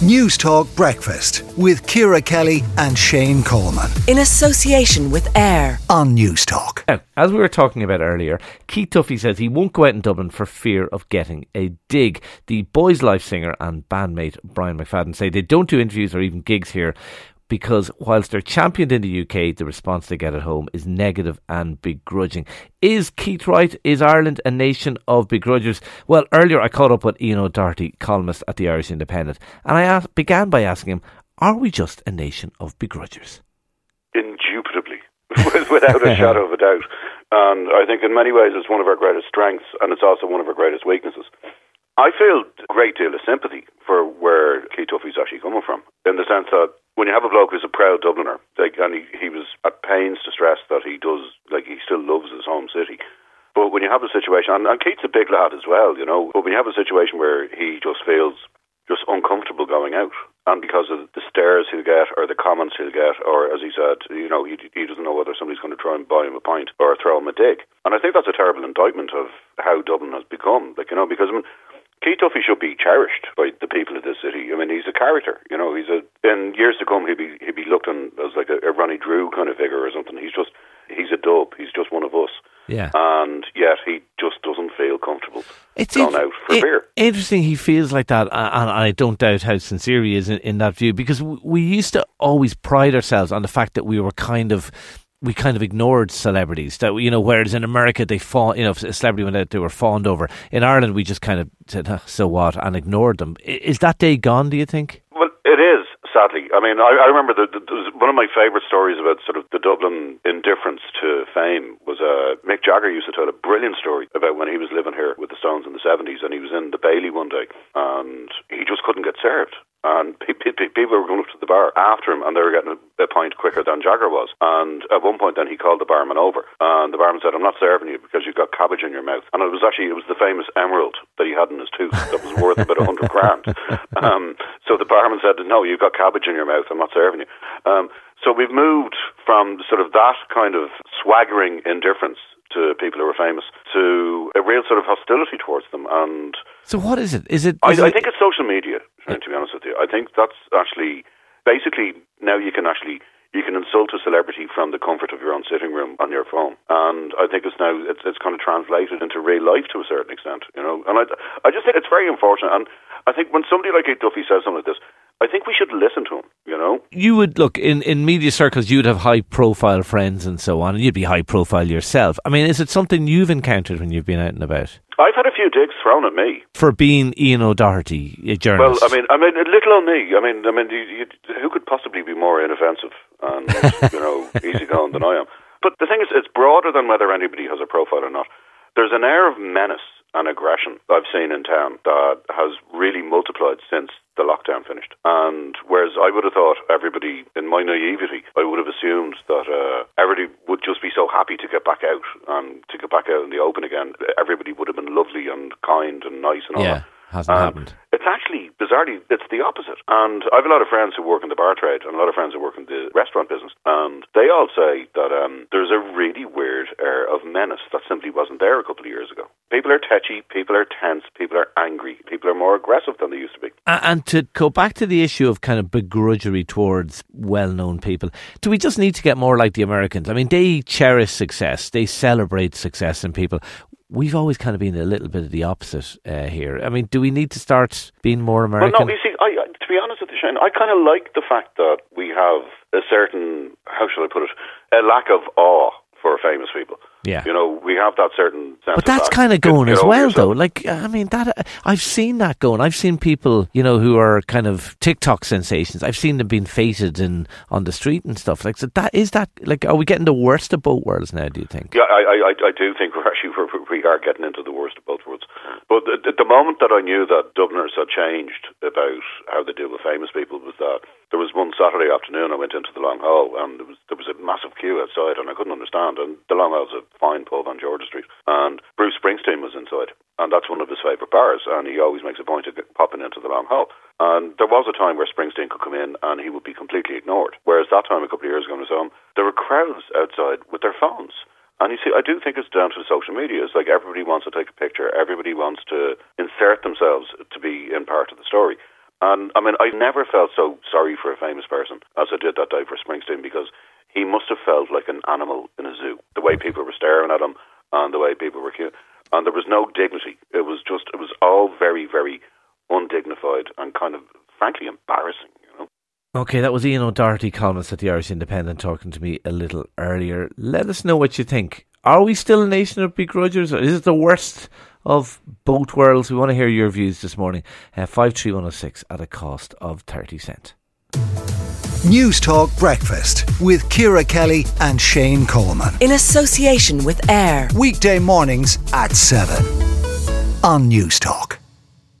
Newstalk Breakfast with Ciara Kelly and Shane Coleman. In association with AIR on Newstalk. Now, as we were talking about earlier, Keith Duffy says he won't go out in Dublin for fear of getting a dig. The Boyzlife singer and bandmate Brian McFadden say they don't do interviews or even gigs here because whilst they're championed in the UK, the response they get at home is negative and begrudging. Is Keith right? Is Ireland a nation of begrudgers? Well, earlier I caught up with Ian O'Doherty, columnist at the Irish Independent, and I asked, began by asking him, are we just a nation of begrudgers? Indubitably, without a shadow of a doubt. And I think in many ways it's one of our greatest strengths, and it's also one of our greatest weaknesses. I feel a great deal of sympathy for where Keith Duffy's actually coming from, in the sense that when you have a bloke who's a proud Dubliner, like, and he, he was at pains to stress that he does, like, he still loves his home city. But when you have a situation, and, and Keith's a big lad as well, you know, but when you have a situation where he just feels just uncomfortable going out, and because of the stares he'll get or the comments he'll get, or as he said, you know, he, he doesn't know whether somebody's going to try and buy him a pint or throw him a dig. And I think that's a terrible indictment of how Dublin has become, like, you know, because I mean, Keith Duffy should be cherished by the people of this city. I mean, he's a character. You know, he's a. In years to come, he'll be he'll be looked on as like a, a Ronnie Drew kind of figure or something. He's just he's a dub. He's just one of us. Yeah. And yet he just doesn't feel comfortable it's going out for it, beer. Interesting. He feels like that, and I don't doubt how sincere he is in, in that view because we used to always pride ourselves on the fact that we were kind of we kind of ignored celebrities. That you know, whereas in America they fawn, you know, if a celebrity went out, they were fawned over. In Ireland, we just kind of said, oh, "So what?" and ignored them. Is that day gone? Do you think? Well. Sadly, I mean, I, I remember that one of my favourite stories about sort of the Dublin indifference to fame was uh, Mick Jagger used to tell a brilliant story about when he was living here with the Stones in the seventies, and he was in the Bailey one day, and he just couldn't get served people were going up to the bar after him, and they were getting a pint quicker than Jagger was. And at one point, then he called the barman over, and the barman said, "I'm not serving you because you've got cabbage in your mouth." And it was actually it was the famous emerald that he had in his tooth that was worth about a hundred grand. Um, so the barman said, "No, you've got cabbage in your mouth. I'm not serving you." Um, so we've moved from sort of that kind of swaggering indifference to people who are famous to a real sort of hostility towards them. And so, what is it? Is it? Is I, it... I think it's social media. To be honest with you, I think that's actually basically now you can actually you can insult a celebrity from the comfort of your own sitting room on your phone, and I think it's now it's it's kind of translated into real life to a certain extent, you know. And I I just think it's very unfortunate, and I think when somebody like Duffy says something like this, I think we should listen to him. You know, you would look in in media circles. You'd have high profile friends and so on, and you'd be high profile yourself. I mean, is it something you've encountered when you've been out and about? I've had a few digs thrown at me for being Ian O'Doherty, a journalist. Well, I mean, I mean, a little on me. I mean, I mean, you, you, who could possibly be more inoffensive and you know easygoing than I am? But the thing is, it's broader than whether anybody has a profile or not. There's an air of menace and aggression I've seen in town that has really multiplied since the lockdown finished. And whereas I would have thought everybody, in my naivety, I would have assumed that uh, everybody would just be so happy to get back out and to get back out in the open again. Everybody would have been lovely and kind and nice and all yeah. that hasn't um, happened. Bizarrely it's the opposite. And I have a lot of friends who work in the bar trade and a lot of friends who work in the restaurant business, and they all say that um, there's a really weird air of menace that simply wasn't there a couple of years ago. People are tetchy, people are tense, people are angry, people are more aggressive than they used to be. And to go back to the issue of kind of begrudgery towards well-known people, do we just need to get more like the Americans? I mean, they cherish success, they celebrate success in people we've always kind of been a little bit of the opposite uh, here. I mean, do we need to start being more American? Well, no, you see, I, to be honest with you, Shane, I kind of like the fact that we have a certain, how shall I put it, a lack of awe for famous people. Yeah. You know, we have that certain But that's that. kind of going as well, though. Like, I mean, that I've seen that going. I've seen people, you know, who are kind of TikTok sensations. I've seen them being feted in on the street and stuff. Like, so that is that. Like, are we getting the worst of both worlds now? Do you think? Yeah, I, I, I do think we're actually we're, we are getting into the worst of both worlds. But the, the moment that I knew that Dubliners had changed about how they deal with famous people was that there was one Saturday afternoon I went into the Long Hall and there was there was a massive queue outside and I couldn't understand. And the Long Hall's a fine pub on George Street, and Bruce Springsteen was inside, and that's one of his favourite bars, and he always makes a point of popping into the Long Hall. And there was a time where Springsteen could come in and he would be completely ignored. Whereas that time, a couple of years ago when I saw him, there were crowds outside with their phones. And you see, I do think it's down to social media. It's like everybody wants to take a picture, everybody wants to insert themselves to be in part of the story. And I mean, I never felt so sorry for a famous person as I did that day for Springsteen because he must have felt like an animal in a zoo. The way people were staring at him and the way people were cute. And there was no dignity. It was just, it was all very, very undignified and kind of, frankly, embarrassing. You know? Okay, that was Ian O'Doherty, columnist at the Irish Independent, talking to me a little earlier. Let us know what you think. Are we still a nation of begrudgers? Or is it the worst of both worlds? We want to hear your views this morning. Uh, 53106 at a cost of 30 cent. Newstalk Breakfast with Ciara Kelly and Shane Coleman. In association with AIR. Weekday mornings at 7 on Newstalk.